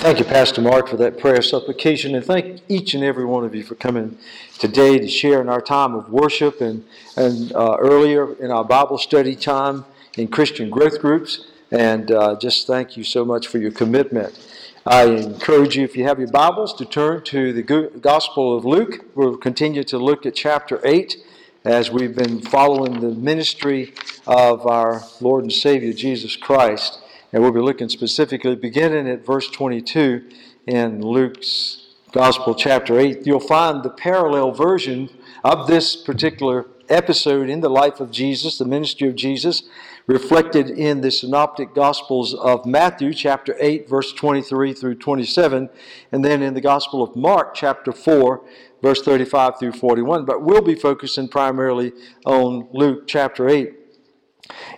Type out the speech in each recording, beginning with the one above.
Thank you, Pastor Mark, for that prayer supplication, and thank each and every one of you for coming today to share in our time of worship and, and uh, earlier in our Bible study time in Christian growth groups. And uh, just thank you so much for your commitment. I encourage you, if you have your Bibles, to turn to the Gospel of Luke. We'll continue to look at chapter 8 as we've been following the ministry of our Lord and Savior Jesus Christ. And we'll be looking specifically, beginning at verse 22 in Luke's Gospel, chapter 8. You'll find the parallel version of this particular episode in the life of Jesus, the ministry of Jesus, reflected in the synoptic Gospels of Matthew, chapter 8, verse 23 through 27, and then in the Gospel of Mark, chapter 4, verse 35 through 41. But we'll be focusing primarily on Luke, chapter 8.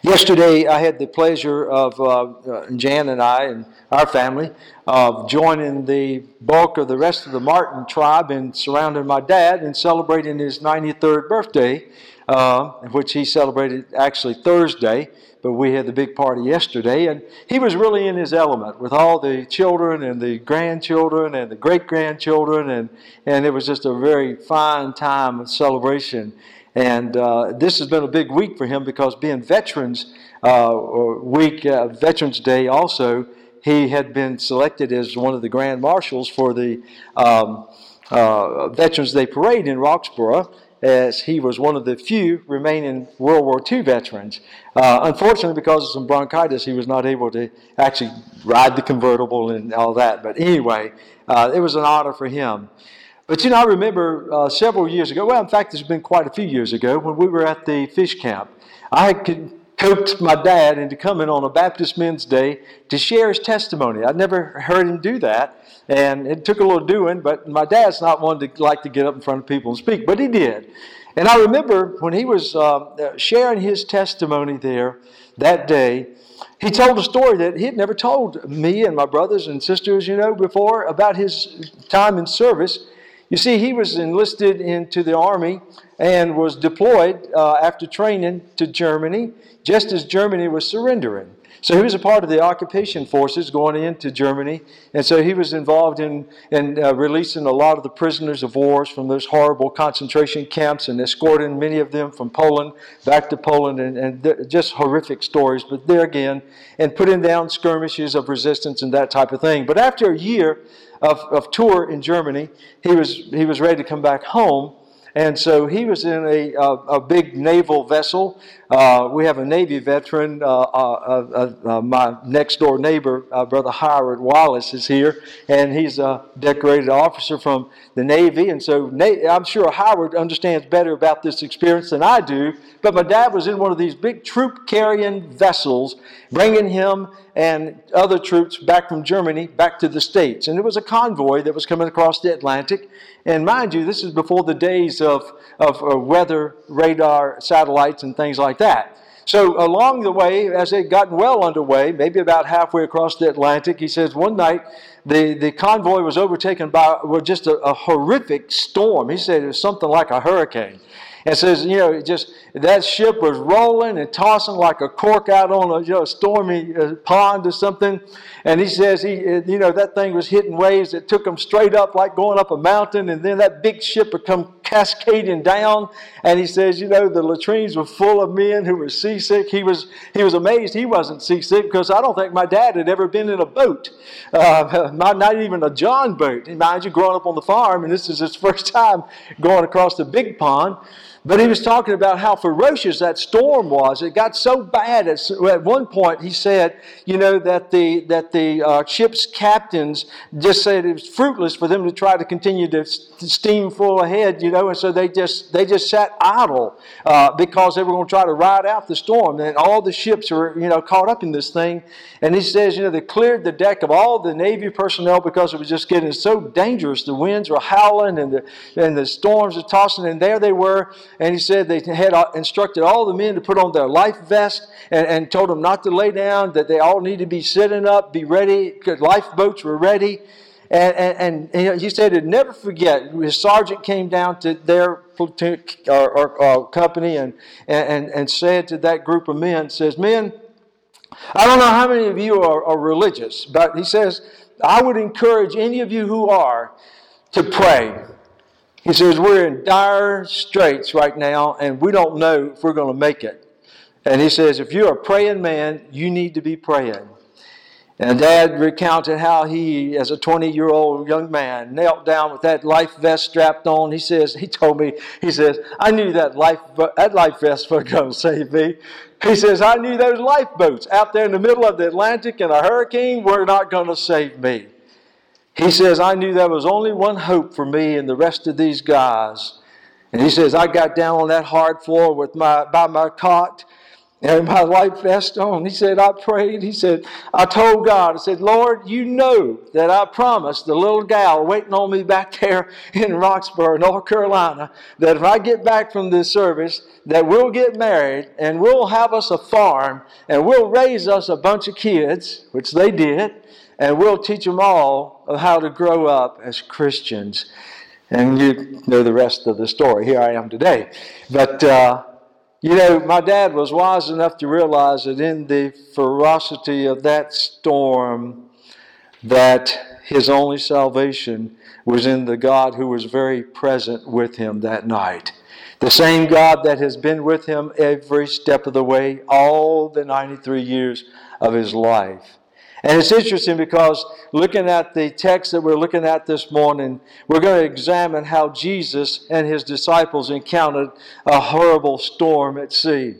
Yesterday, I had the pleasure of uh, Jan and I and our family of joining the bulk of the rest of the Martin tribe and surrounding my dad and celebrating his 93rd birthday, uh, which he celebrated actually Thursday, but we had the big party yesterday. And he was really in his element with all the children and the grandchildren and the great grandchildren, and, and it was just a very fine time of celebration. And uh, this has been a big week for him because being Veterans uh, Week, uh, Veterans Day also, he had been selected as one of the Grand Marshals for the um, uh, Veterans Day Parade in Roxboro as he was one of the few remaining World War II veterans. Uh, unfortunately, because of some bronchitis, he was not able to actually ride the convertible and all that. But anyway, uh, it was an honor for him. But you know, I remember uh, several years ago, well, in fact, it's been quite a few years ago, when we were at the fish camp. I had coaxed my dad into coming on a Baptist Men's Day to share his testimony. I'd never heard him do that, and it took a little doing, but my dad's not one to like to get up in front of people and speak, but he did. And I remember when he was uh, sharing his testimony there that day, he told a story that he had never told me and my brothers and sisters, you know, before about his time in service. You see, he was enlisted into the army and was deployed uh, after training to Germany, just as Germany was surrendering. So he was a part of the occupation forces going into Germany, and so he was involved in, in uh, releasing a lot of the prisoners of wars from those horrible concentration camps and escorting many of them from Poland back to Poland, and, and just horrific stories. But there again, and putting down skirmishes of resistance and that type of thing. But after a year, of, of tour in Germany. He was, he was ready to come back home. And so he was in a, a, a big naval vessel. Uh, we have a Navy veteran. Uh, uh, uh, my next door neighbor, Brother Howard Wallace, is here, and he's a decorated officer from the Navy. And so I'm sure Howard understands better about this experience than I do. But my dad was in one of these big troop carrying vessels, bringing him and other troops back from Germany back to the States. And it was a convoy that was coming across the Atlantic. And mind you, this is before the days of, of uh, weather radar satellites and things like that. So along the way, as they'd gotten well underway, maybe about halfway across the Atlantic, he says one night the, the convoy was overtaken by well, just a, a horrific storm. He said it was something like a hurricane. And says, you know, just that ship was rolling and tossing like a cork out on a you know, stormy uh, pond or something. And he says, he, uh, you know, that thing was hitting waves that took them straight up like going up a mountain. And then that big ship would come cascading down. And he says, you know, the latrines were full of men who were seasick. He was, he was amazed he wasn't seasick because I don't think my dad had ever been in a boat, uh, not, not even a John boat. Mind you, growing up on the farm, and this is his first time going across the big pond. But he was talking about how ferocious that storm was. It got so bad at, at one point. He said, you know, that the that the uh, ship's captains just said it was fruitless for them to try to continue to steam full ahead. You know, and so they just they just sat idle uh, because they were going to try to ride out the storm. And all the ships were you know caught up in this thing. And he says, you know, they cleared the deck of all the Navy personnel because it was just getting so dangerous. The winds were howling and the and the storms were tossing. And there they were and he said they had instructed all the men to put on their life vest and, and told them not to lay down, that they all need to be sitting up, be ready, because lifeboats were ready. And, and, and, he said he'd never forget. His sergeant came down to their platoon or, or, or company and, and, and said to that group of men, says, Men, I don't know how many of you are, are religious, but he says, I would encourage any of you who are to pray. He says, We're in dire straits right now, and we don't know if we're going to make it. And he says, If you're a praying man, you need to be praying. And Dad recounted how he, as a 20 year old young man, knelt down with that life vest strapped on. He says, he told me, he says, I knew that life, that life vest was going to save me. He says, I knew those lifeboats out there in the middle of the Atlantic in a hurricane were not going to save me. He says, I knew there was only one hope for me and the rest of these guys. And he says, I got down on that hard floor with my, by my cot and my life vest on. He said, I prayed. He said, I told God, I said, Lord, you know that I promised the little gal waiting on me back there in Roxboro, North Carolina, that if I get back from this service, that we'll get married and we'll have us a farm and we'll raise us a bunch of kids, which they did, and we'll teach them all of how to grow up as Christians. And you know the rest of the story. Here I am today. But, uh, you know, my dad was wise enough to realize that in the ferocity of that storm, that his only salvation was in the God who was very present with him that night. The same God that has been with him every step of the way, all the 93 years of his life. And it's interesting because looking at the text that we're looking at this morning, we're going to examine how Jesus and his disciples encountered a horrible storm at sea.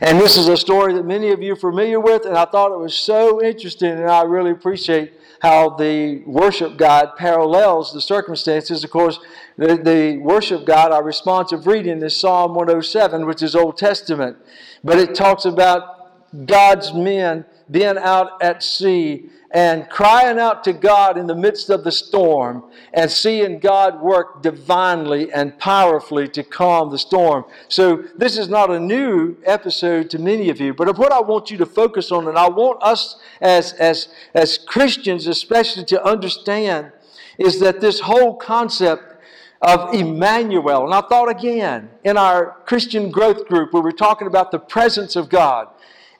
And this is a story that many of you are familiar with, and I thought it was so interesting, and I really appreciate how the worship guide parallels the circumstances. Of course, the, the worship guide, our responsive reading is Psalm 107, which is Old Testament. But it talks about God's men being out at sea and crying out to God in the midst of the storm and seeing God work divinely and powerfully to calm the storm. So, this is not a new episode to many of you, but of what I want you to focus on, and I want us as, as, as Christians especially to understand, is that this whole concept of Emmanuel. And I thought again in our Christian growth group where we're talking about the presence of God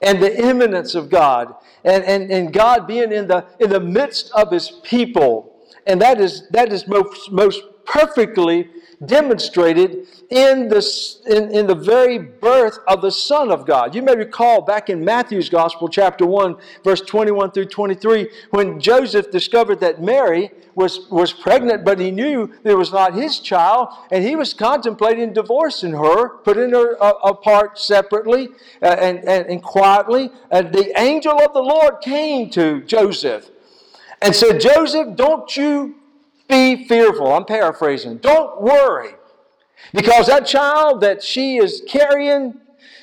and the immanence of God and, and, and God being in the, in the midst of his people. And that is, that is most, most perfectly demonstrated in the, in, in the very birth of the Son of God. You may recall back in Matthew's Gospel, chapter 1, verse 21 through 23, when Joseph discovered that Mary was, was pregnant, but he knew it was not his child, and he was contemplating divorcing her, putting her uh, apart separately uh, and, and, and quietly. And the angel of the Lord came to Joseph and said, Joseph, don't you be fearful. I'm paraphrasing. Don't worry. Because that child that she is carrying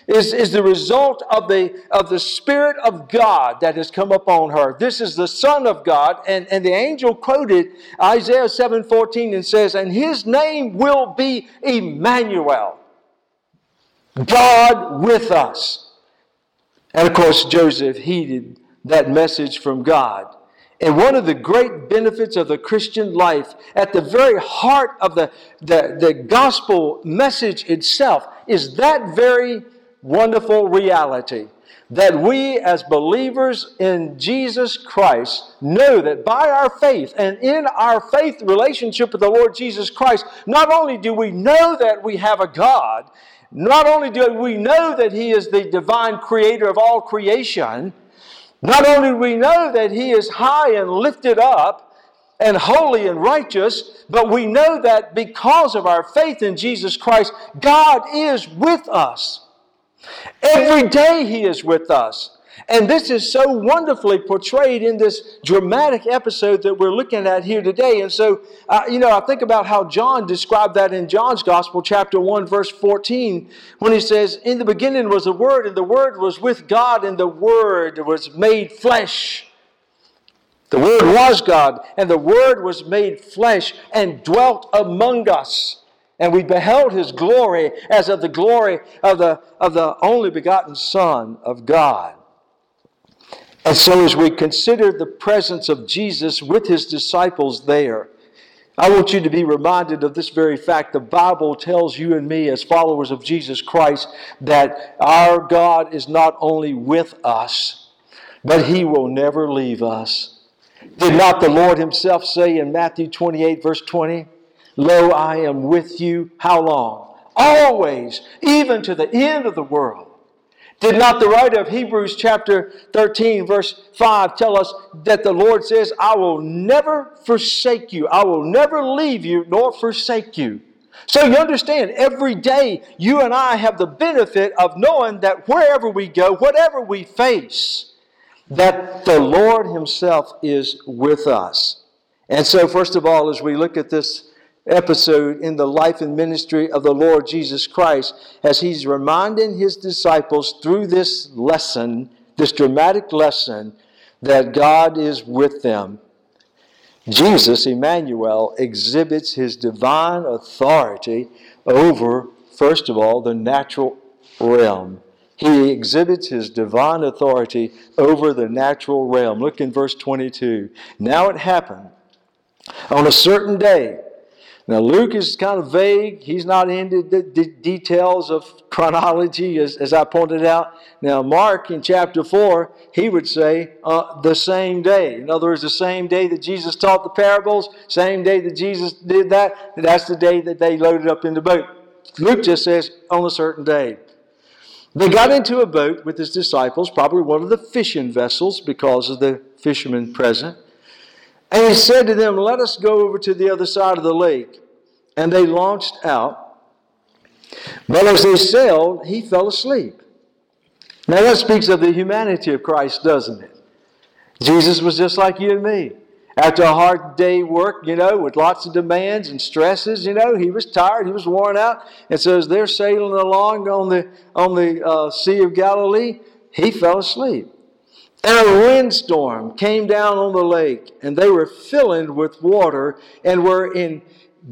is, is the result of the, of the Spirit of God that has come upon her. This is the Son of God. And, and the angel quoted Isaiah 7:14 and says, And his name will be Emmanuel. God with us. And of course, Joseph heeded that message from God. And one of the great benefits of the Christian life, at the very heart of the, the, the gospel message itself, is that very wonderful reality that we as believers in Jesus Christ know that by our faith and in our faith relationship with the Lord Jesus Christ, not only do we know that we have a God, not only do we know that He is the divine creator of all creation, not only do we know that He is high and lifted up and holy and righteous, but we know that because of our faith in Jesus Christ, God is with us. Every day He is with us. And this is so wonderfully portrayed in this dramatic episode that we're looking at here today. And so, uh, you know, I think about how John described that in John's Gospel, chapter 1, verse 14, when he says, In the beginning was the Word, and the Word was with God, and the Word was made flesh. The Word was God, and the Word was made flesh and dwelt among us. And we beheld his glory as of the glory of the, of the only begotten Son of God. And so, as we consider the presence of Jesus with his disciples there, I want you to be reminded of this very fact. The Bible tells you and me, as followers of Jesus Christ, that our God is not only with us, but He will never leave us. Did not the Lord Himself say in Matthew 28, verse 20, Lo, I am with you, how long? Always, even to the end of the world. Did not the writer of Hebrews chapter 13, verse 5 tell us that the Lord says, I will never forsake you, I will never leave you nor forsake you? So you understand, every day you and I have the benefit of knowing that wherever we go, whatever we face, that the Lord Himself is with us. And so, first of all, as we look at this episode in the life and ministry of the Lord Jesus Christ as he's reminding his disciples through this lesson, this dramatic lesson, that God is with them. Jesus, Emmanuel, exhibits his divine authority over, first of all, the natural realm. He exhibits his divine authority over the natural realm. Look in verse 22. Now it happened on a certain day now, Luke is kind of vague. He's not into the details of chronology, as, as I pointed out. Now, Mark in chapter 4, he would say uh, the same day. In other words, the same day that Jesus taught the parables, same day that Jesus did that, that's the day that they loaded up in the boat. Luke just says on a certain day. They got into a boat with his disciples, probably one of the fishing vessels because of the fishermen present. And he said to them, Let us go over to the other side of the lake. And they launched out. But as they sailed, he fell asleep. Now that speaks of the humanity of Christ, doesn't it? Jesus was just like you and me. After a hard day work, you know, with lots of demands and stresses, you know, he was tired, he was worn out. And so as they're sailing along on the on the uh, Sea of Galilee, he fell asleep. And a windstorm came down on the lake, and they were filled with water and were in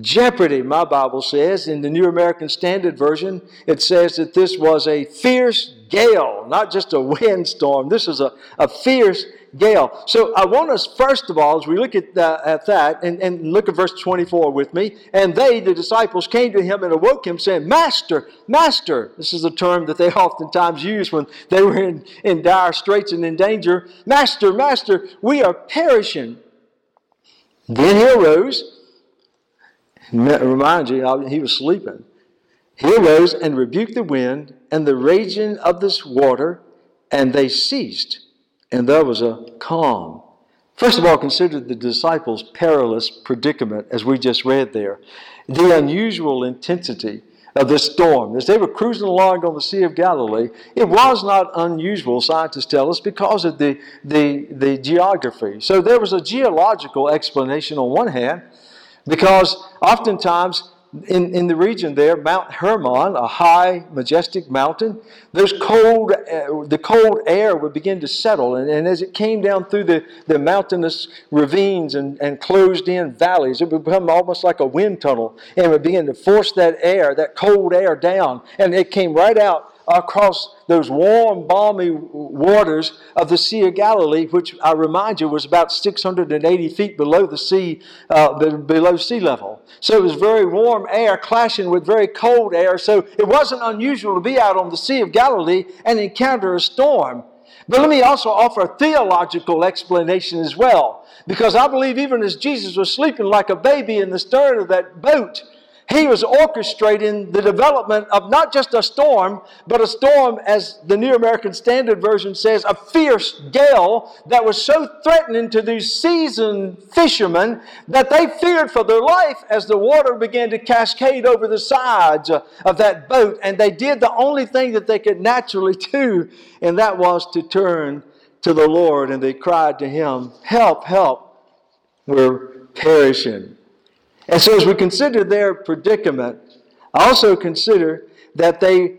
jeopardy, my Bible says. In the New American Standard Version, it says that this was a fierce gale, not just a windstorm. This is a, a fierce gale. So I want us, first of all, as we look at, uh, at that, and, and look at verse 24 with me, and they, the disciples, came to him and awoke him, saying, Master, Master. This is a term that they oftentimes use when they were in, in dire straits and in danger. Master, Master, we are perishing. Then he arose. Remind you, he was sleeping. He arose and rebuked the wind and the raging of this water, and they ceased and there was a calm. First of all, consider the disciples' perilous predicament, as we just read there. The unusual intensity of the storm. As they were cruising along on the Sea of Galilee, it was not unusual, scientists tell us, because of the, the, the geography. So there was a geological explanation on one hand, because oftentimes in, in the region there, Mount Hermon, a high, majestic mountain, those cold, uh, the cold air would begin to settle. And, and as it came down through the, the mountainous ravines and, and closed in valleys, it would become almost like a wind tunnel. And it would begin to force that air, that cold air down. And it came right out across those warm, balmy waters of the Sea of Galilee, which I remind you was about 680 feet below the sea, uh, below sea level. So it was very warm air clashing with very cold air. So it wasn't unusual to be out on the Sea of Galilee and encounter a storm. But let me also offer a theological explanation as well. Because I believe even as Jesus was sleeping like a baby in the stern of that boat, he was orchestrating the development of not just a storm, but a storm, as the New American Standard Version says, a fierce gale that was so threatening to these seasoned fishermen that they feared for their life as the water began to cascade over the sides of that boat. And they did the only thing that they could naturally do, and that was to turn to the Lord. And they cried to Him, Help, help, we're perishing. And so, as we consider their predicament, I also consider that they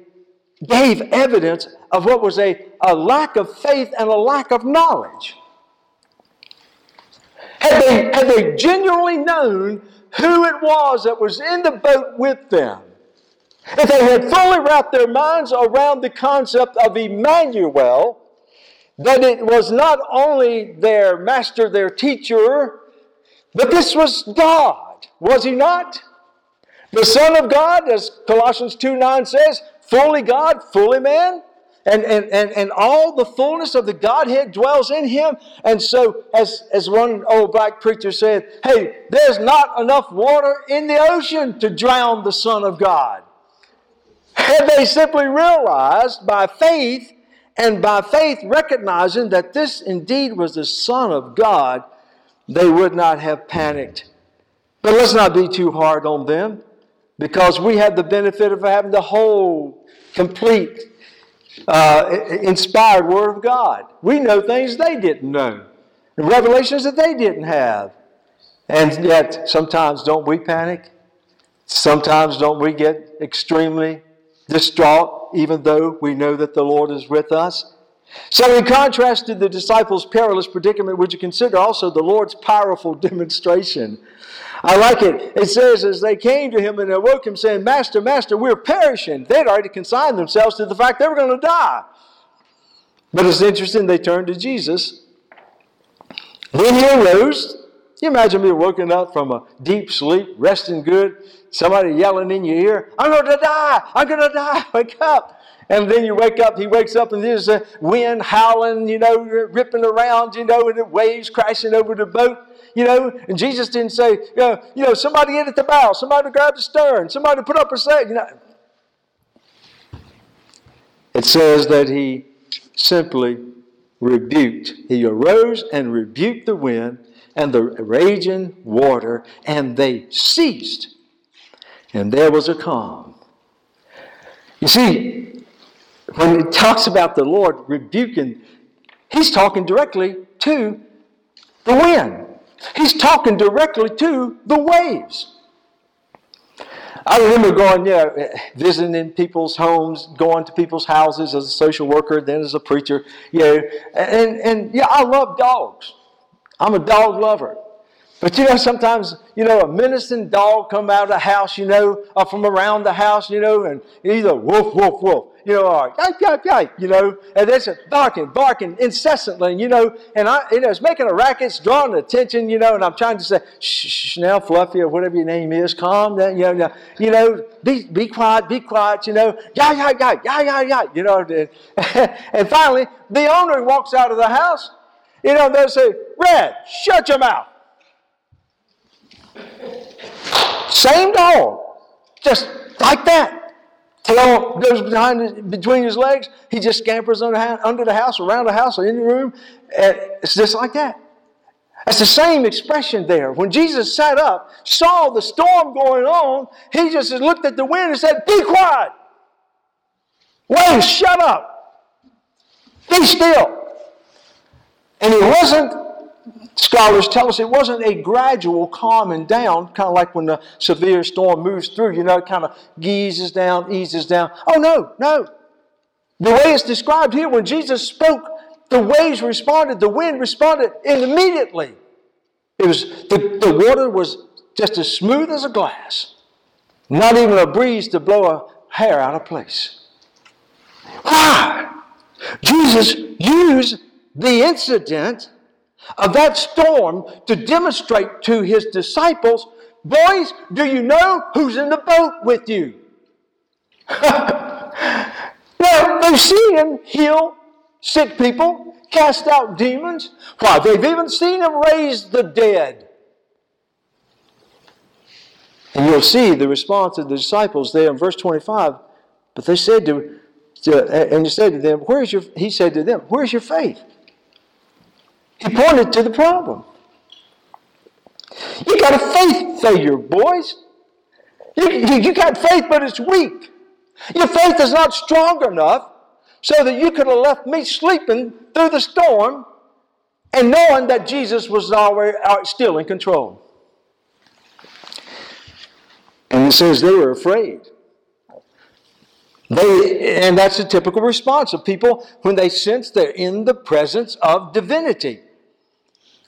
gave evidence of what was a, a lack of faith and a lack of knowledge. Had they, had they genuinely known who it was that was in the boat with them, if they had fully wrapped their minds around the concept of Emmanuel, that it was not only their master, their teacher, but this was God. God, was he not? The Son of God, as Colossians 2 9 says, fully God, fully man. And, and, and, and all the fullness of the Godhead dwells in him. And so, as, as one old black preacher said, hey, there's not enough water in the ocean to drown the Son of God. And they simply realized by faith and by faith recognizing that this indeed was the Son of God, they would not have panicked. But let's not be too hard on them because we have the benefit of having the whole, complete, uh, inspired Word of God. We know things they didn't know, revelations that they didn't have. And yet, sometimes don't we panic? Sometimes don't we get extremely distraught, even though we know that the Lord is with us? So, in contrast to the disciples' perilous predicament, would you consider also the Lord's powerful demonstration? I like it. It says, as they came to him and awoke him, saying, Master, Master, we're perishing. They'd already consigned themselves to the fact they were going to die. But it's interesting, they turned to Jesus. When he arose, you imagine me waking up from a deep sleep, resting good, somebody yelling in your ear, I'm going to die, I'm going to die, wake up. And then you wake up, he wakes up, and there's a wind howling, you know, ripping around, you know, and the waves crashing over the boat, you know. And Jesus didn't say, you know, you know somebody get at the bow, somebody grab the stern, somebody put up a sail, you know. It says that he simply rebuked. He arose and rebuked the wind and the raging water, and they ceased. And there was a calm. You see, when he talks about the Lord rebuking, he's talking directly to the wind. He's talking directly to the waves. I remember going, yeah, visiting people's homes, going to people's houses as a social worker, then as a preacher, know, and, and yeah, I love dogs. I'm a dog lover. But you know, sometimes, you know, a menacing dog come out of the house, you know, or from around the house, you know, and either woof, woof, woof, you know, or yike, yike, yike, you know, and it's barking, barking incessantly, you know, and I, you know, it's making a racket, it's drawing attention, you know, and I'm trying to say, shh, shh, now, Fluffy, or whatever your name is, calm down, you know, you know, be, be quiet, be quiet, you know, yeah, yeah, yeah, yeah, yeah, yeah, you know, and, and finally, the owner walks out of the house, you know, they say, Red, shut your mouth. Same dog, just like that. Tail goes behind between his legs. He just scampers under, under the house, around the house, or in the room. And it's just like that. That's the same expression there. When Jesus sat up, saw the storm going on, he just looked at the wind and said, Be quiet. Wait, shut up. Be still. And he wasn't Scholars tell us it wasn't a gradual calming down, kind of like when the severe storm moves through, you know, it kind of eases down, eases down. Oh, no, no. The way it's described here, when Jesus spoke, the waves responded, the wind responded immediately. It was the, the water was just as smooth as a glass. Not even a breeze to blow a hair out of place. Why? Jesus used the incident of that storm to demonstrate to his disciples boys, do you know who's in the boat with you? now, they've seen him heal sick people, cast out demons. Why, they've even seen him raise the dead. And you'll see the response of the disciples there in verse 25. But they said to, to and he said to them, Where's your he said to them, Where's your faith? He pointed to the problem. You got a faith failure, boys. You, you, you got faith, but it's weak. Your faith is not strong enough so that you could have left me sleeping through the storm and knowing that Jesus was already still in control. And it says they were afraid. They, and that's a typical response of people when they sense they're in the presence of divinity.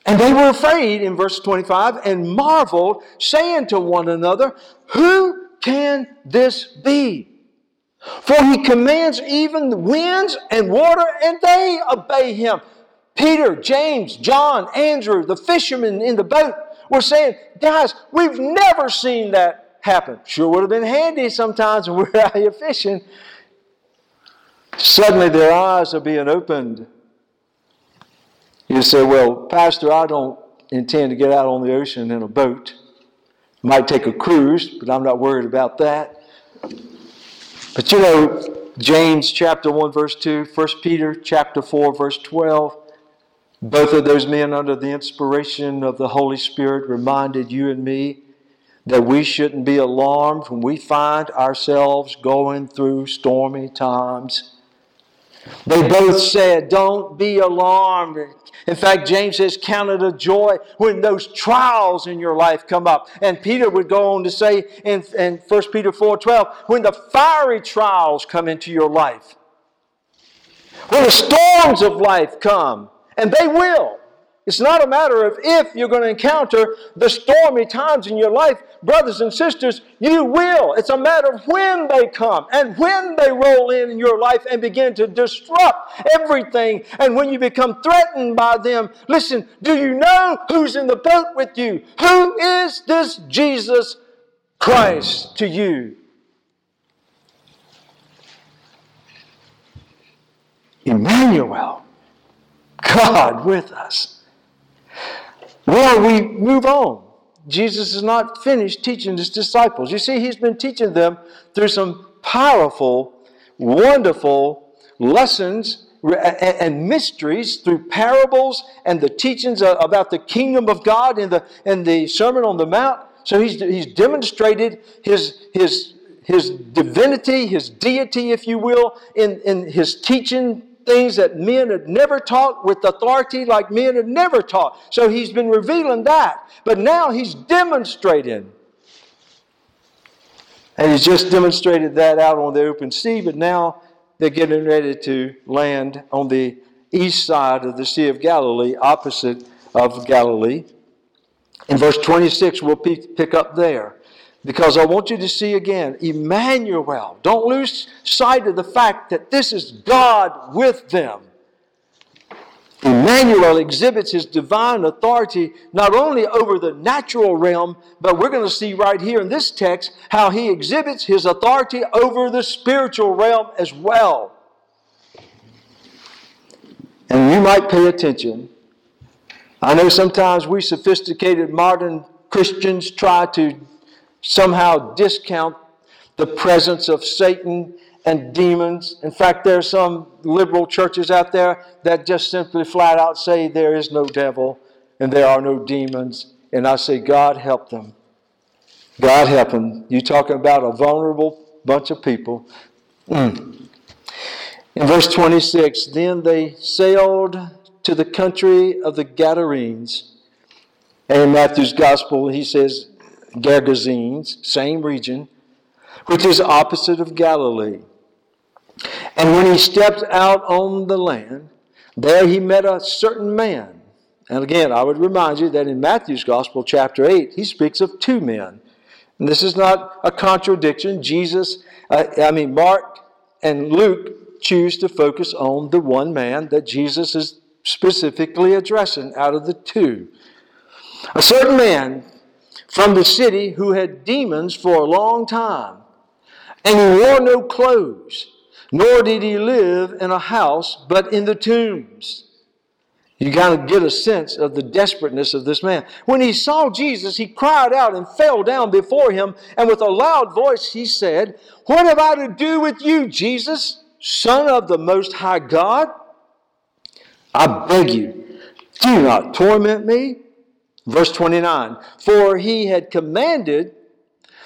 And they were afraid in verse 25 and marveled, saying to one another, Who can this be? For he commands even the winds and water, and they obey him. Peter, James, John, Andrew, the fishermen in the boat were saying, guys, we've never seen that happen. Sure would have been handy sometimes when we're out here fishing. Suddenly their eyes are being opened. You say, well, Pastor, I don't intend to get out on the ocean in a boat. Might take a cruise, but I'm not worried about that. But you know, James chapter 1, verse 2, 1 Peter chapter 4, verse 12, both of those men, under the inspiration of the Holy Spirit, reminded you and me that we shouldn't be alarmed when we find ourselves going through stormy times. They both said, Don't be alarmed. In fact, James says, Count it a joy when those trials in your life come up. And Peter would go on to say in, in 1 Peter 4 12, when the fiery trials come into your life, when the storms of life come, and they will. It's not a matter of if you're going to encounter the stormy times in your life, brothers and sisters, you will. It's a matter of when they come and when they roll in in your life and begin to disrupt everything. And when you become threatened by them, listen, do you know who's in the boat with you? Who is this Jesus Christ to you? Emmanuel, God with us. Well, we move on. Jesus is not finished teaching his disciples. You see, he's been teaching them through some powerful, wonderful lessons and mysteries through parables and the teachings about the kingdom of God in the, in the Sermon on the Mount. So he's, he's demonstrated his, his, his divinity, his deity, if you will, in, in his teaching things that men had never taught with authority like men had never taught. So he's been revealing that. But now he's demonstrating. And he's just demonstrated that out on the open sea, but now they're getting ready to land on the east side of the Sea of Galilee, opposite of Galilee. In verse 26, we'll pick up there. Because I want you to see again, Emmanuel. Don't lose sight of the fact that this is God with them. Emmanuel exhibits his divine authority not only over the natural realm, but we're going to see right here in this text how he exhibits his authority over the spiritual realm as well. And you might pay attention. I know sometimes we sophisticated modern Christians try to somehow discount the presence of Satan and demons. In fact, there are some liberal churches out there that just simply flat out say there is no devil and there are no demons. And I say, God help them. God help them. You're talking about a vulnerable bunch of people. Mm. In verse 26, then they sailed to the country of the Gadarenes. And in Matthew's gospel, he says, Gergesenes, same region, which is opposite of Galilee. And when he stepped out on the land, there he met a certain man. And again, I would remind you that in Matthew's Gospel, chapter 8, he speaks of two men. And this is not a contradiction. Jesus, uh, I mean, Mark and Luke choose to focus on the one man that Jesus is specifically addressing out of the two. A certain man from the city who had demons for a long time. And he wore no clothes, nor did he live in a house, but in the tombs. You got to get a sense of the desperateness of this man. When he saw Jesus, he cried out and fell down before him, and with a loud voice he said, What have I to do with you, Jesus, Son of the Most High God? I beg you, do not torment me. Verse 29 For he had commanded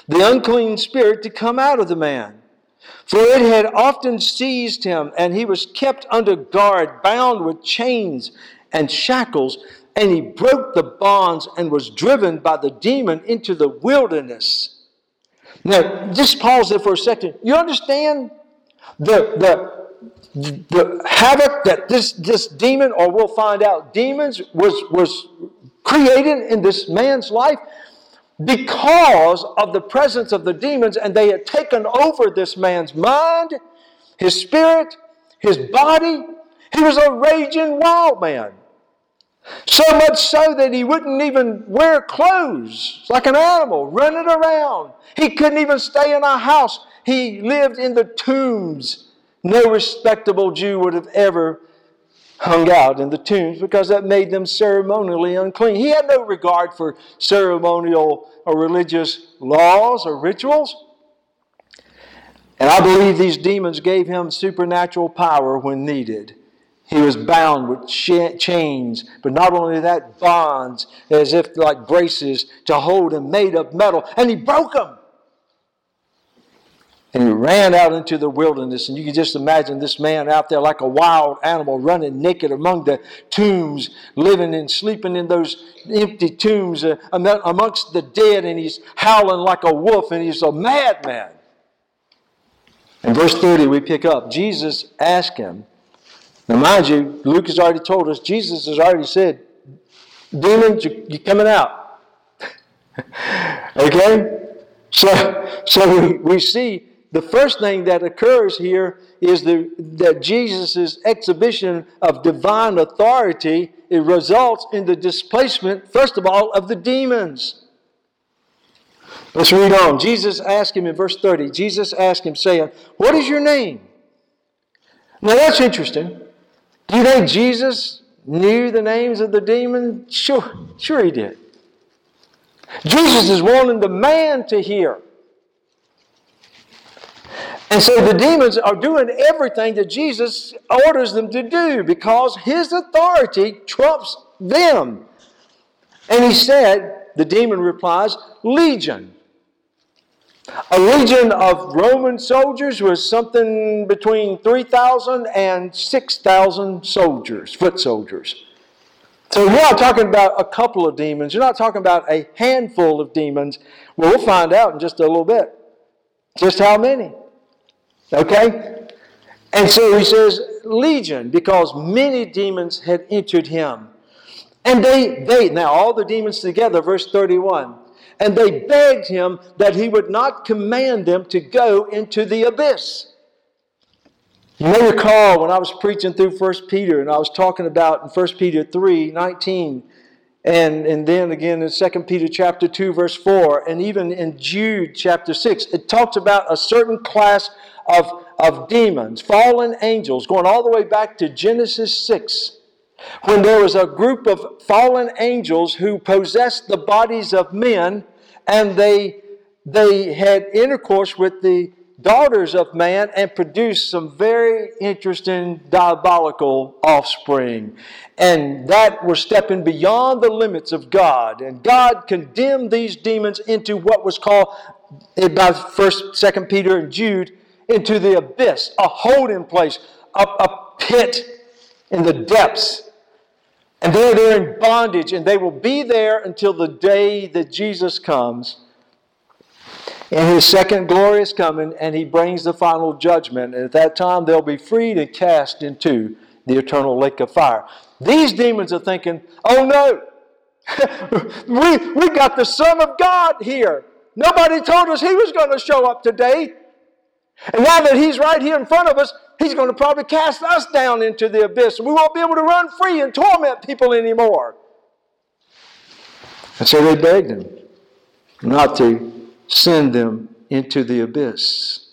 the unclean spirit to come out of the man. For it had often seized him, and he was kept under guard, bound with chains and shackles, and he broke the bonds and was driven by the demon into the wilderness. Now, just pause there for a second. You understand the, the, the havoc that this, this demon, or we'll find out, demons was, was created in this man's life because of the presence of the demons, and they had taken over this man's mind, his spirit, his body. He was a raging wild man. So much so that he wouldn't even wear clothes, like an animal, running around. He couldn't even stay in a house. He lived in the tombs. No respectable Jew would have ever hung out in the tombs because that made them ceremonially unclean. He had no regard for ceremonial or religious laws or rituals. And I believe these demons gave him supernatural power when needed. He was bound with chains, but not only that, bonds as if like braces to hold him, made of metal, and he broke them. And he ran out into the wilderness, and you can just imagine this man out there like a wild animal running naked among the tombs, living and sleeping in those empty tombs uh, amongst the dead, and he's howling like a wolf, and he's a madman. In verse 30, we pick up Jesus asked him, now, mind you, Luke has already told us, Jesus has already said, demons, you're coming out. okay? So, so we, we see the first thing that occurs here is the, that Jesus' exhibition of divine authority it results in the displacement, first of all, of the demons. Let's read on. Jesus asked him in verse 30, Jesus asked him, saying, What is your name? Now that's interesting. Do you think Jesus knew the names of the demons? Sure, sure he did. Jesus is wanting the man to hear. And so the demons are doing everything that Jesus orders them to do because his authority trumps them. And he said, the demon replies, Legion. A legion of Roman soldiers was something between 3,000 and 6,000 soldiers, foot soldiers. So we're not talking about a couple of demons. You're not talking about a handful of demons. Well, we'll find out in just a little bit. Just how many. Okay? And so he says, legion, because many demons had entered him. And they, they, now all the demons together, verse 31, and they begged him that he would not command them to go into the abyss. You may recall when I was preaching through 1 Peter and I was talking about in 1 Peter 3 19, and, and then again in 2 Peter chapter 2, verse 4, and even in Jude chapter 6, it talks about a certain class of, of demons, fallen angels, going all the way back to Genesis 6 when there was a group of fallen angels who possessed the bodies of men and they, they had intercourse with the daughters of man and produced some very interesting diabolical offspring. And that were stepping beyond the limits of God. And God condemned these demons into what was called by first, second Peter and Jude, into the abyss, a holding place, a, a pit in the depths. And they're there in bondage, and they will be there until the day that Jesus comes in his second glorious coming, and he brings the final judgment. And at that time, they'll be freed and cast into the eternal lake of fire. These demons are thinking, oh no, we, we got the Son of God here. Nobody told us he was going to show up today. And now that he's right here in front of us, he's going to probably cast us down into the abyss. We won't be able to run free and torment people anymore. And so they begged him not to send them into the abyss.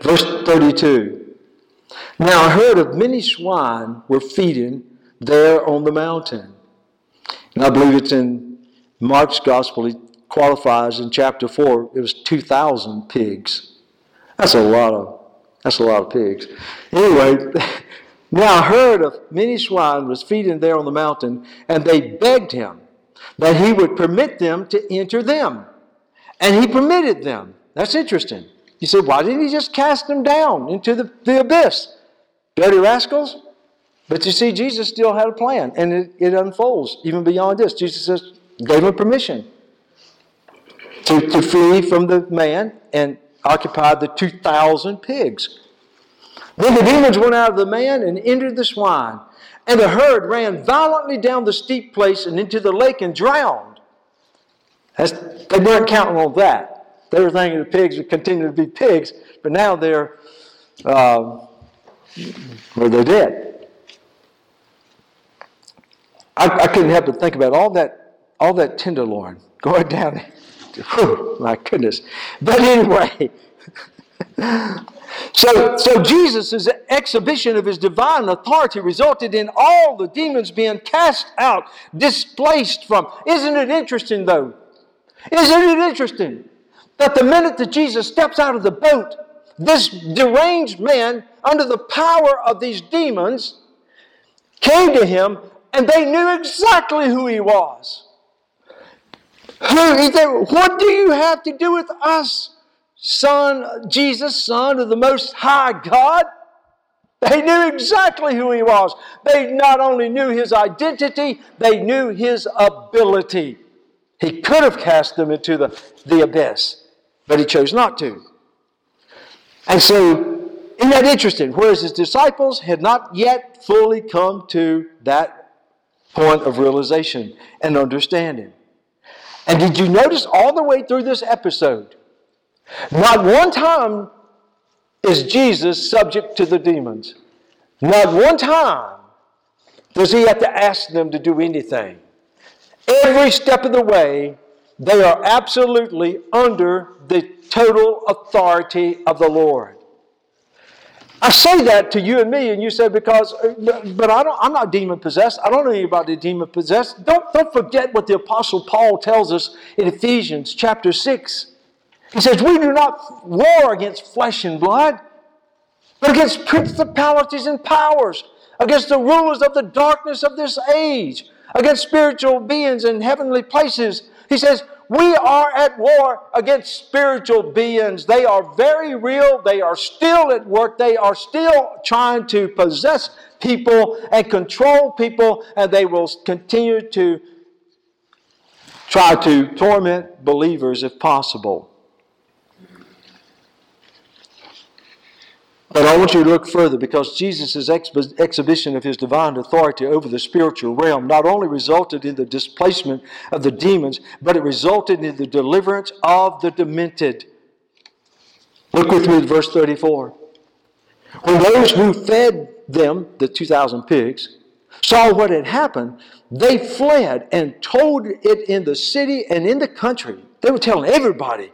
Verse 32 Now a herd of many swine were feeding there on the mountain. And I believe it's in Mark's gospel, he qualifies in chapter 4, it was 2,000 pigs. That's a lot of that's a lot of pigs. Anyway, now a herd of many swine was feeding there on the mountain, and they begged him that he would permit them to enter them. And he permitted them. That's interesting. You said, why didn't he just cast them down into the, the abyss? Dirty rascals? But you see, Jesus still had a plan, and it, it unfolds even beyond this. Jesus says, gave him permission to, to flee from the man and occupied the 2,000 pigs. Then the demons went out of the man and entered the swine. And the herd ran violently down the steep place and into the lake and drowned. That's, they weren't counting on that. They were thinking the pigs would continue to be pigs, but now they're, um, well, they're dead. I, I couldn't help but think about all that, all that tenderloin going down. Whew, my goodness. But anyway, so, so Jesus' exhibition of his divine authority resulted in all the demons being cast out, displaced from. Isn't it interesting, though? Isn't it interesting that the minute that Jesus steps out of the boat, this deranged man, under the power of these demons, came to him and they knew exactly who he was. Who, said, What do you have to do with us? Son, Jesus, Son of the Most High God. They knew exactly who he was. They not only knew his identity, they knew his ability. He could have cast them into the, the abyss, but he chose not to. And so, isn't that interesting? Whereas his disciples had not yet fully come to that point of realization and understanding. And did you notice all the way through this episode, not one time is Jesus subject to the demons. Not one time does he have to ask them to do anything. Every step of the way, they are absolutely under the total authority of the Lord. I say that to you and me, and you say, because, uh, but I don't, I'm not demon possessed. I don't know anybody demon possessed. Don't, don't forget what the Apostle Paul tells us in Ephesians chapter 6. He says, We do not war against flesh and blood, but against principalities and powers, against the rulers of the darkness of this age, against spiritual beings in heavenly places. He says, We are at war against spiritual beings. They are very real. They are still at work. They are still trying to possess people and control people, and they will continue to try to torment believers if possible. But I want you to look further because Jesus' exhibition of his divine authority over the spiritual realm not only resulted in the displacement of the demons, but it resulted in the deliverance of the demented. Look with me at verse 34. When those who fed them, the 2,000 pigs, saw what had happened, they fled and told it in the city and in the country. They were telling everybody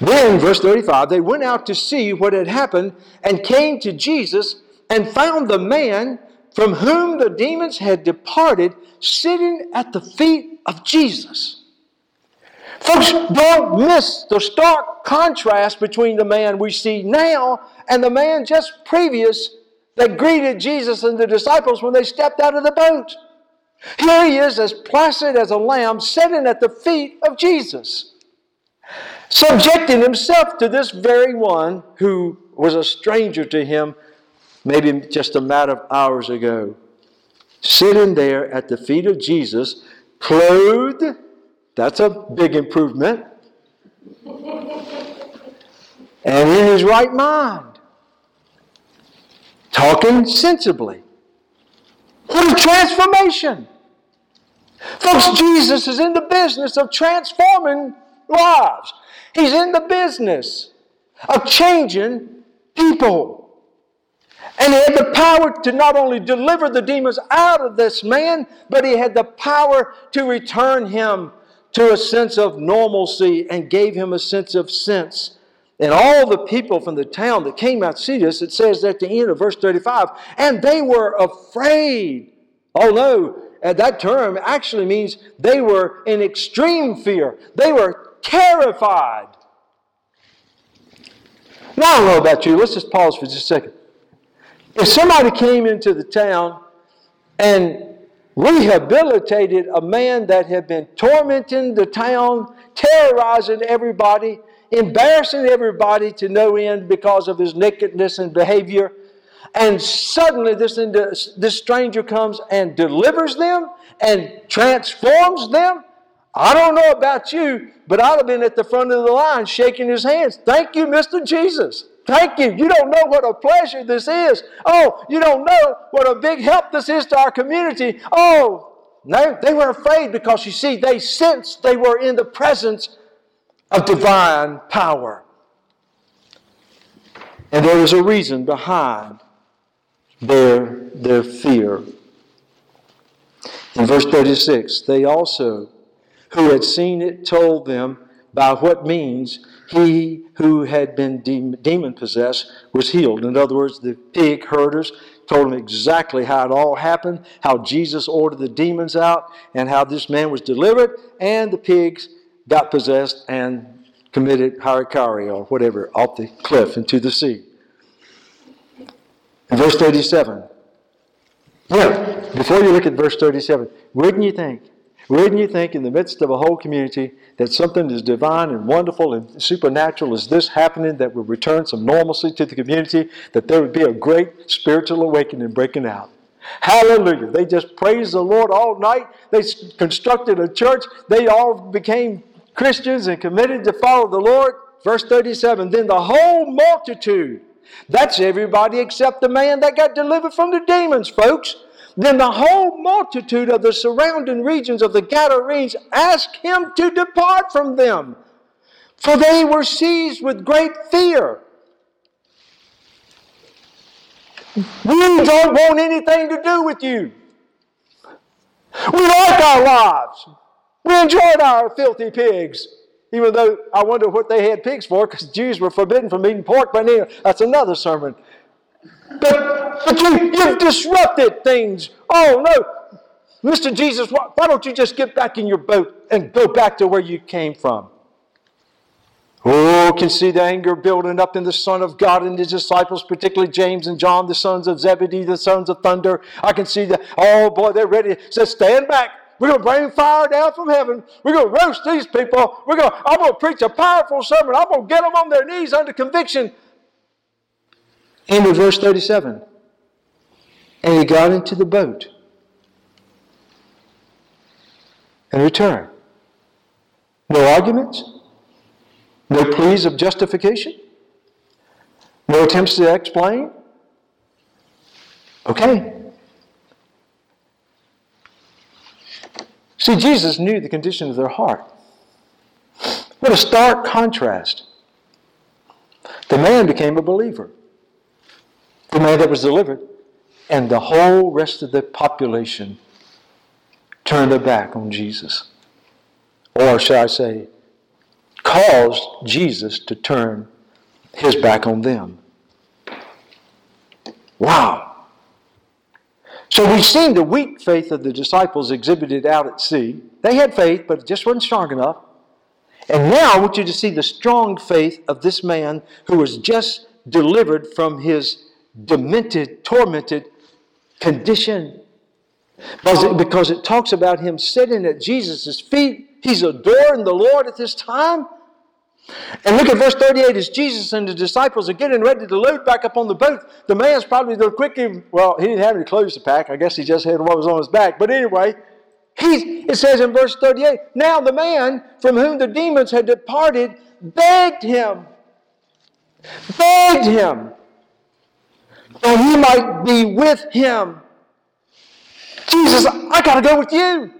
then, verse 35, they went out to see what had happened and came to Jesus and found the man from whom the demons had departed sitting at the feet of Jesus. Folks, don't miss the stark contrast between the man we see now and the man just previous that greeted Jesus and the disciples when they stepped out of the boat. Here he is, as placid as a lamb, sitting at the feet of Jesus subjecting himself to this very one who was a stranger to him maybe just a matter of hours ago. Sitting there at the feet of Jesus, clothed, that's a big improvement, and in his right mind, talking sensibly. What a transformation! Folks, Jesus is in the business of transforming lives. He's in the business of changing people. And he had the power to not only deliver the demons out of this man, but he had the power to return him to a sense of normalcy and gave him a sense of sense. And all the people from the town that came out to see this, it says at the end of verse 35, and they were afraid. Oh no, Uh, that term actually means they were in extreme fear. They were terrified. Now, I don't know about you. Let's just pause for just a second. If somebody came into the town and rehabilitated a man that had been tormenting the town, terrorizing everybody, embarrassing everybody to no end because of his nakedness and behavior, and suddenly this, this stranger comes and delivers them and transforms them, I don't know about you, but I'd have been at the front of the line shaking his hands. Thank you, Mr. Jesus. Thank you. You don't know what a pleasure this is. Oh, you don't know what a big help this is to our community. Oh, no, they were afraid because you see, they sensed they were in the presence of divine power. And there was a reason behind their, their fear. In verse 36, they also, who had seen it, told them by what means he who had been demon possessed was healed. In other words, the pig herders told them exactly how it all happened, how Jesus ordered the demons out, and how this man was delivered, and the pigs got possessed and committed harakiri or whatever off the cliff into the sea. In verse 37. Yeah, before you look at verse 37, wouldn't you think wouldn't you think, in the midst of a whole community, that something as divine and wonderful and supernatural as this happening that would return some normalcy to the community, that there would be a great spiritual awakening breaking out? Hallelujah. They just praised the Lord all night. They constructed a church. They all became Christians and committed to follow the Lord. Verse 37 Then the whole multitude, that's everybody except the man that got delivered from the demons, folks then the whole multitude of the surrounding regions of the Gadarenes asked him to depart from them, for they were seized with great fear. We don't want anything to do with you. We like our lives. We enjoyed our filthy pigs. Even though I wonder what they had pigs for, because Jews were forbidden from eating pork, but anyway, that's another sermon. But, but you, you've disrupted things. Oh, no. Mr. Jesus, why, why don't you just get back in your boat and go back to where you came from? Oh, can see the anger building up in the Son of God and his disciples, particularly James and John, the sons of Zebedee, the sons of thunder. I can see that, oh boy, they're ready. Says, stand back. We're going to bring fire down from heaven. We're going to roast these people. We're going to, I'm going to preach a powerful sermon. I'm going to get them on their knees under conviction. End of verse 37. And he got into the boat and returned. No arguments, no pleas of justification, no attempts to explain. Okay. See, Jesus knew the condition of their heart. What a stark contrast. The man became a believer the man that was delivered, and the whole rest of the population turned their back on Jesus. Or shall I say, caused Jesus to turn his back on them. Wow. So we've seen the weak faith of the disciples exhibited out at sea. They had faith, but it just wasn't strong enough. And now I want you to see the strong faith of this man who was just delivered from his demented, tormented condition. Because it talks about him sitting at Jesus' feet. He's adoring the Lord at this time. And look at verse 38 as Jesus and the disciples are getting ready to load back up on the boat. The man's probably the quickly, well, he didn't have any clothes to pack. I guess he just had what was on his back. But anyway, he, it says in verse 38 Now the man from whom the demons had departed begged him, begged him that he might be with him. Jesus, I got to go with you.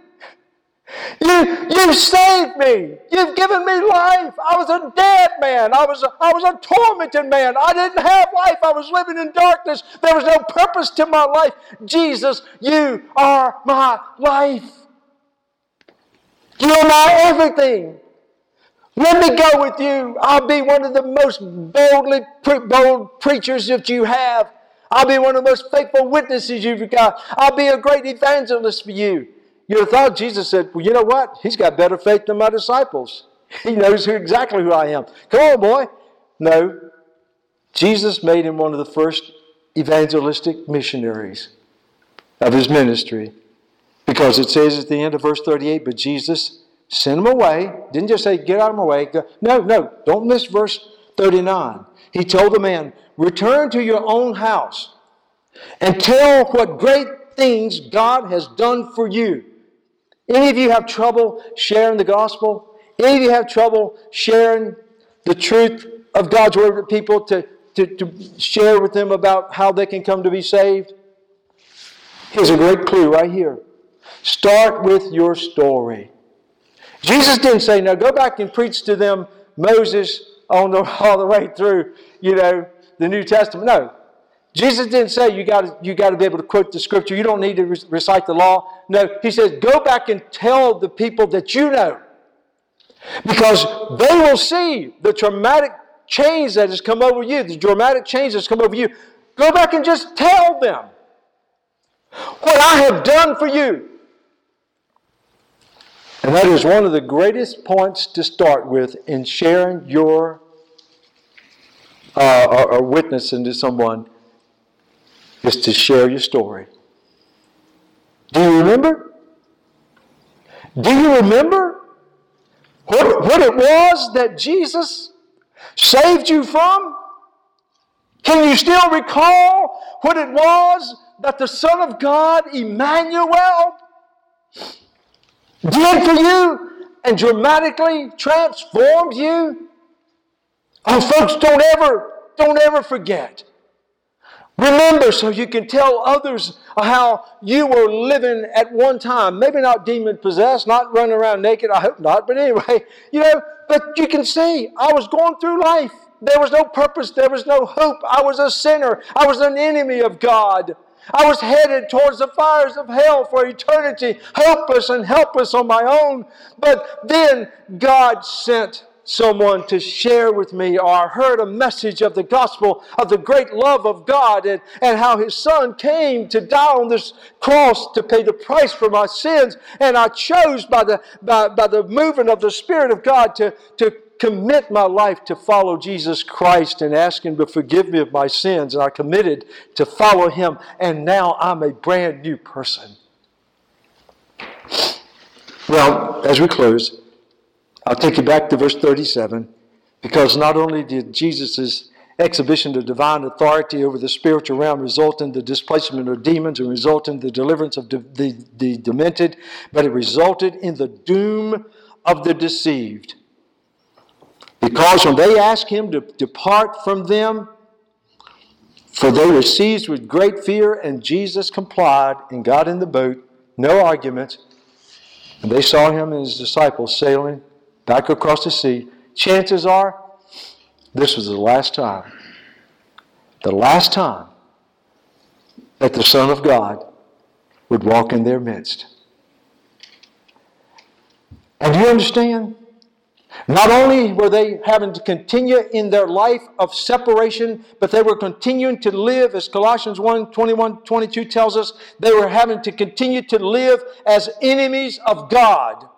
You, you saved me. You've given me life. I was a dead man. I was a, I was a tormented man. I didn't have life. I was living in darkness. There was no purpose to my life. Jesus, you are my life. You're my everything. Let me go with you. I'll be one of the most boldly bold preachers that you have. I'll be one of the most faithful witnesses you've got. I'll be a great evangelist for you. Have thought Jesus said, Well, you know what? He's got better faith than my disciples. He knows who, exactly who I am. Come on, boy. No. Jesus made him one of the first evangelistic missionaries of his ministry. Because it says at the end of verse 38, but Jesus sent him away. Didn't just say, get out of my way. No, no, don't miss verse 39. He told the man, Return to your own house and tell what great things God has done for you. Any of you have trouble sharing the gospel? Any of you have trouble sharing the truth of God's word with people to, to, to share with them about how they can come to be saved? Here's a great clue right here. Start with your story. Jesus didn't say, now go back and preach to them Moses on the, all the way through, you know, the New Testament. No. Jesus didn't say you got you got to be able to quote the scripture. You don't need to re- recite the law. No, he says go back and tell the people that you know, because they will see the traumatic change that has come over you, the dramatic change that's come over you. Go back and just tell them what I have done for you. And that is one of the greatest points to start with in sharing your uh, or, or witnessing to someone is to share your story. Do you remember? Do you remember what, what it was that Jesus saved you from? Can you still recall what it was that the Son of God, Emmanuel, did for you and dramatically transformed you? Oh, folks, don't ever, don't ever forget. Remember so you can tell others how you were living at one time. Maybe not demon possessed, not running around naked, I hope not, but anyway, you know, but you can say, I was going through life. There was no purpose, there was no hope. I was a sinner, I was an enemy of God. I was headed towards the fires of hell for eternity, hopeless and helpless on my own. But then God sent someone to share with me or I heard a message of the gospel of the great love of God and, and how His Son came to die on this cross to pay the price for my sins. And I chose by the, by, by the movement of the Spirit of God to, to commit my life to follow Jesus Christ and ask Him to forgive me of my sins. And I committed to follow Him. And now I'm a brand new person. Well, as we close, I'll take you back to verse 37 because not only did Jesus' exhibition of divine authority over the spiritual realm result in the displacement of demons and result in the deliverance of the, the, the demented, but it resulted in the doom of the deceived. Because when they asked him to depart from them, for they were seized with great fear, and Jesus complied and got in the boat, no arguments. And they saw him and his disciples sailing back across the sea, chances are this was the last time. The last time that the Son of God would walk in their midst. And do you understand? Not only were they having to continue in their life of separation, but they were continuing to live, as Colossians 1 21 22 tells us, they were having to continue to live as enemies of God.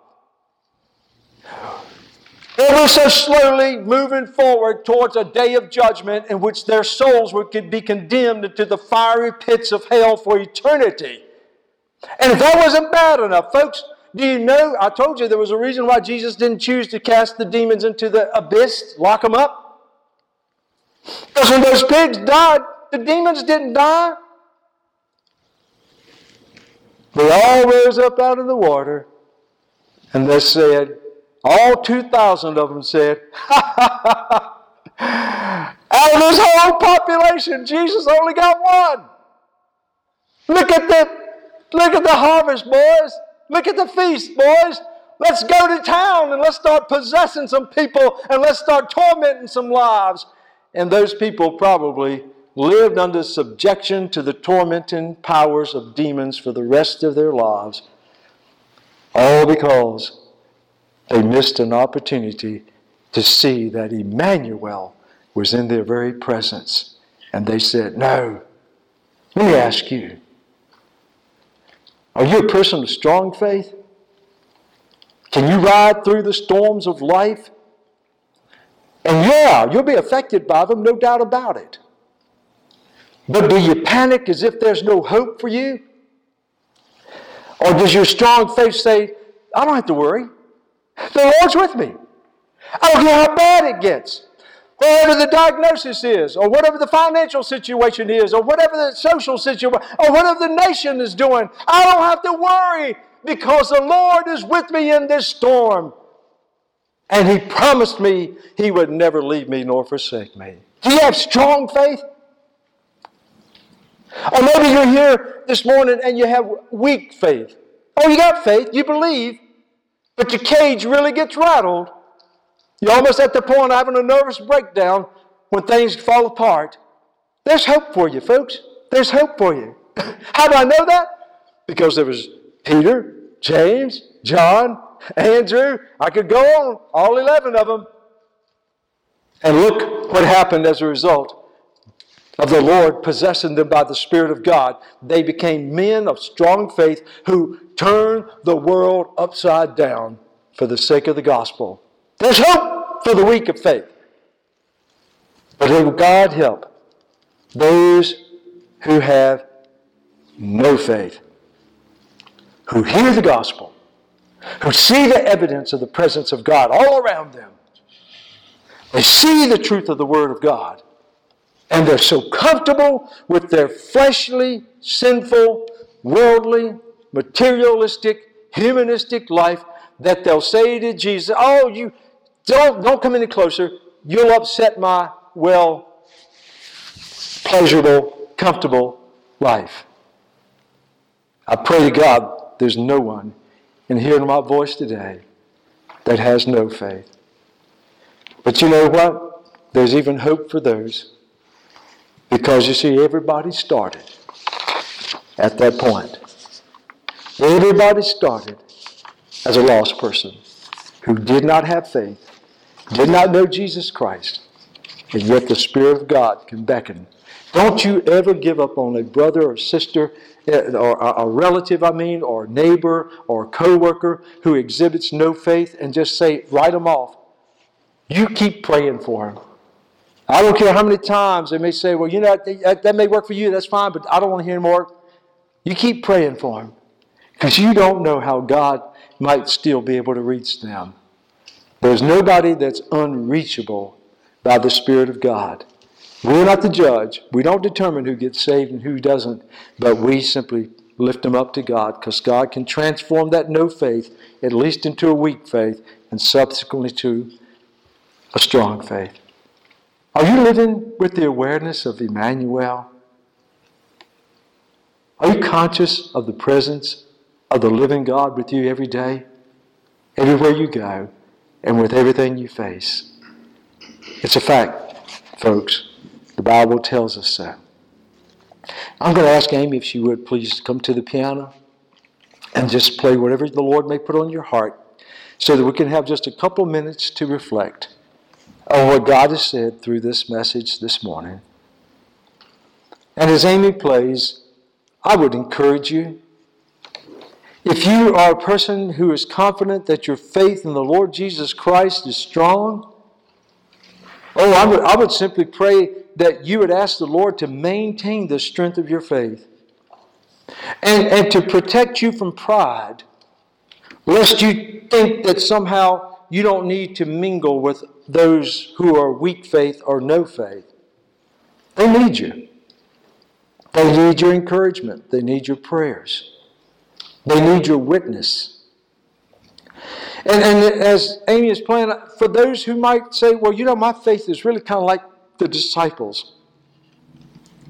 Ever so slowly moving forward towards a day of judgment in which their souls would be condemned to the fiery pits of hell for eternity. And if that wasn't bad enough, folks, do you know? I told you there was a reason why Jesus didn't choose to cast the demons into the abyss, lock them up. Because when those pigs died, the demons didn't die. They all rose up out of the water and they said, all 2,000 of them said, Out of this whole population, Jesus only got one. Look at the look at the harvest, boys. Look at the feast, boys. Let's go to town and let's start possessing some people and let's start tormenting some lives. And those people probably lived under subjection to the tormenting powers of demons for the rest of their lives. All because they missed an opportunity to see that Emmanuel was in their very presence. And they said, No. Let me ask you Are you a person of strong faith? Can you ride through the storms of life? And yeah, you'll be affected by them, no doubt about it. But do you panic as if there's no hope for you? Or does your strong faith say, I don't have to worry? The Lord's with me. I don't care how bad it gets. Whatever the diagnosis is, or whatever the financial situation is, or whatever the social situation, or whatever the nation is doing, I don't have to worry because the Lord is with me in this storm. And He promised me He would never leave me nor forsake me. Do you have strong faith? Or maybe you're here this morning and you have weak faith. Oh, you got faith, you believe, but your cage really gets rattled. You're almost at the point of having a nervous breakdown when things fall apart. There's hope for you, folks. There's hope for you. How do I know that? Because there was Peter, James, John, Andrew. I could go on, all 11 of them. And look what happened as a result of the Lord possessing them by the Spirit of God. They became men of strong faith who turned the world upside down for the sake of the gospel. There's hope for the weak of faith. But will God help those who have no faith, who hear the gospel, who see the evidence of the presence of God all around them. They see the truth of the Word of God, and they're so comfortable with their fleshly, sinful, worldly, materialistic, humanistic life that they'll say to Jesus, Oh, you don't, don't come any closer. You'll upset my well pleasurable, comfortable life. I pray to God there's no one in hearing my voice today that has no faith. But you know what? There's even hope for those. Because you see, everybody started at that point. Everybody started as a lost person who did not have faith, did not know Jesus Christ, and yet the Spirit of God can beckon don't you ever give up on a brother or sister eh, or a relative, I mean, or neighbor or coworker who exhibits no faith and just say, write them off. You keep praying for them. I don't care how many times they may say, well, you know, that, that may work for you, that's fine, but I don't want to hear more. You keep praying for them because you don't know how God might still be able to reach them. There's nobody that's unreachable by the Spirit of God. We're not the judge. We don't determine who gets saved and who doesn't, but we simply lift them up to God because God can transform that no faith at least into a weak faith and subsequently to a strong faith. Are you living with the awareness of Emmanuel? Are you conscious of the presence of the living God with you every day, everywhere you go, and with everything you face? It's a fact, folks. The Bible tells us so. I'm going to ask Amy if she would please come to the piano and just play whatever the Lord may put on your heart so that we can have just a couple minutes to reflect on what God has said through this message this morning. And as Amy plays, I would encourage you. If you are a person who is confident that your faith in the Lord Jesus Christ is strong, oh, I would, I would simply pray that you would ask the Lord to maintain the strength of your faith and, and to protect you from pride, lest you think that somehow you don't need to mingle with those who are weak faith or no faith. They need you. They need your encouragement. They need your prayers. They need your witness. And, and as Amy is playing, for those who might say, well, you know, my faith is really kind of like the disciples.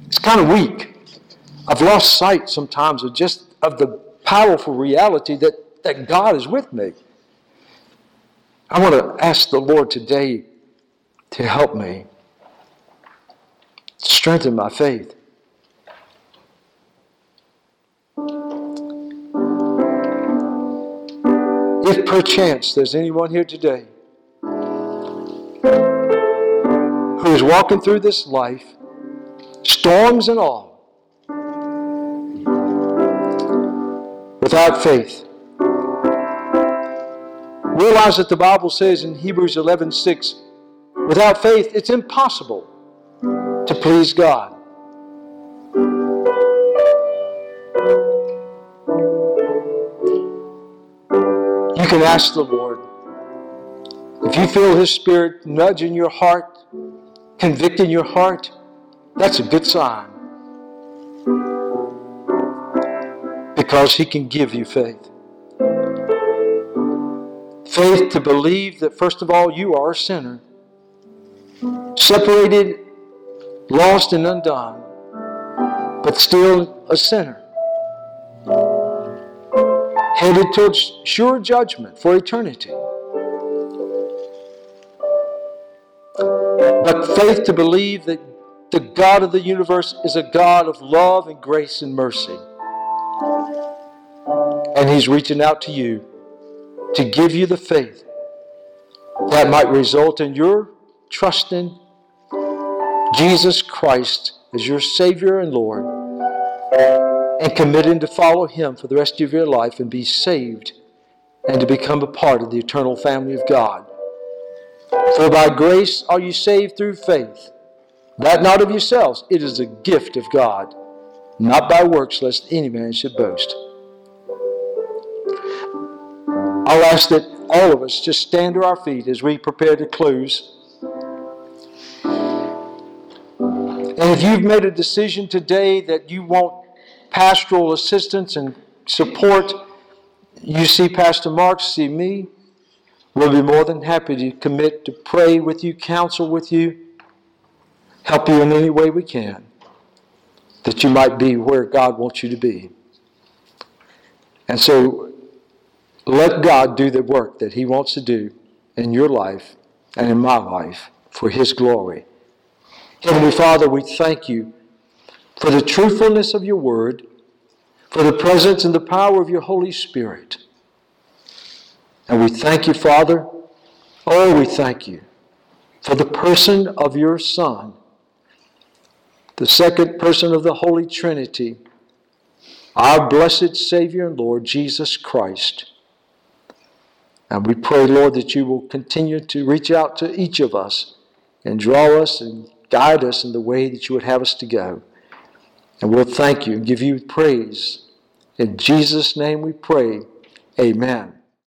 It's kind of weak. I've lost sight sometimes of just of the powerful reality that, that God is with me. I want to ask the Lord today to help me strengthen my faith. If perchance there's anyone here today who is walking through this life, storms and all, without faith. Realize that the Bible says in Hebrews 11 6, without faith, it's impossible to please God. You can ask the Lord. If you feel His Spirit nudging your heart, convicting your heart, that's a good sign. Because He can give you faith. Faith to believe that, first of all, you are a sinner, separated, lost, and undone, but still a sinner, headed towards sure judgment for eternity. But faith to believe that the God of the universe is a God of love and grace and mercy. And He's reaching out to you to give you the faith that might result in your trusting Jesus Christ as your Savior and Lord and committing to follow Him for the rest of your life and be saved and to become a part of the eternal family of God. For by grace are you saved through faith, that not of yourselves, it is a gift of God, not by works, lest any man should boast. I'll ask that all of us just stand to our feet as we prepare to close. And if you've made a decision today that you want pastoral assistance and support, you see Pastor Mark, see me, we'll be more than happy to commit to pray with you, counsel with you, help you in any way we can, that you might be where God wants you to be. And so let God do the work that He wants to do in your life and in my life for His glory. Heavenly Father, we thank you for the truthfulness of your word, for the presence and the power of your Holy Spirit. And we thank you, Father. Oh, we thank you for the person of your Son, the second person of the Holy Trinity, our blessed Savior and Lord, Jesus Christ. And we pray, Lord, that you will continue to reach out to each of us and draw us and guide us in the way that you would have us to go. And we'll thank you and give you praise. In Jesus' name we pray. Amen.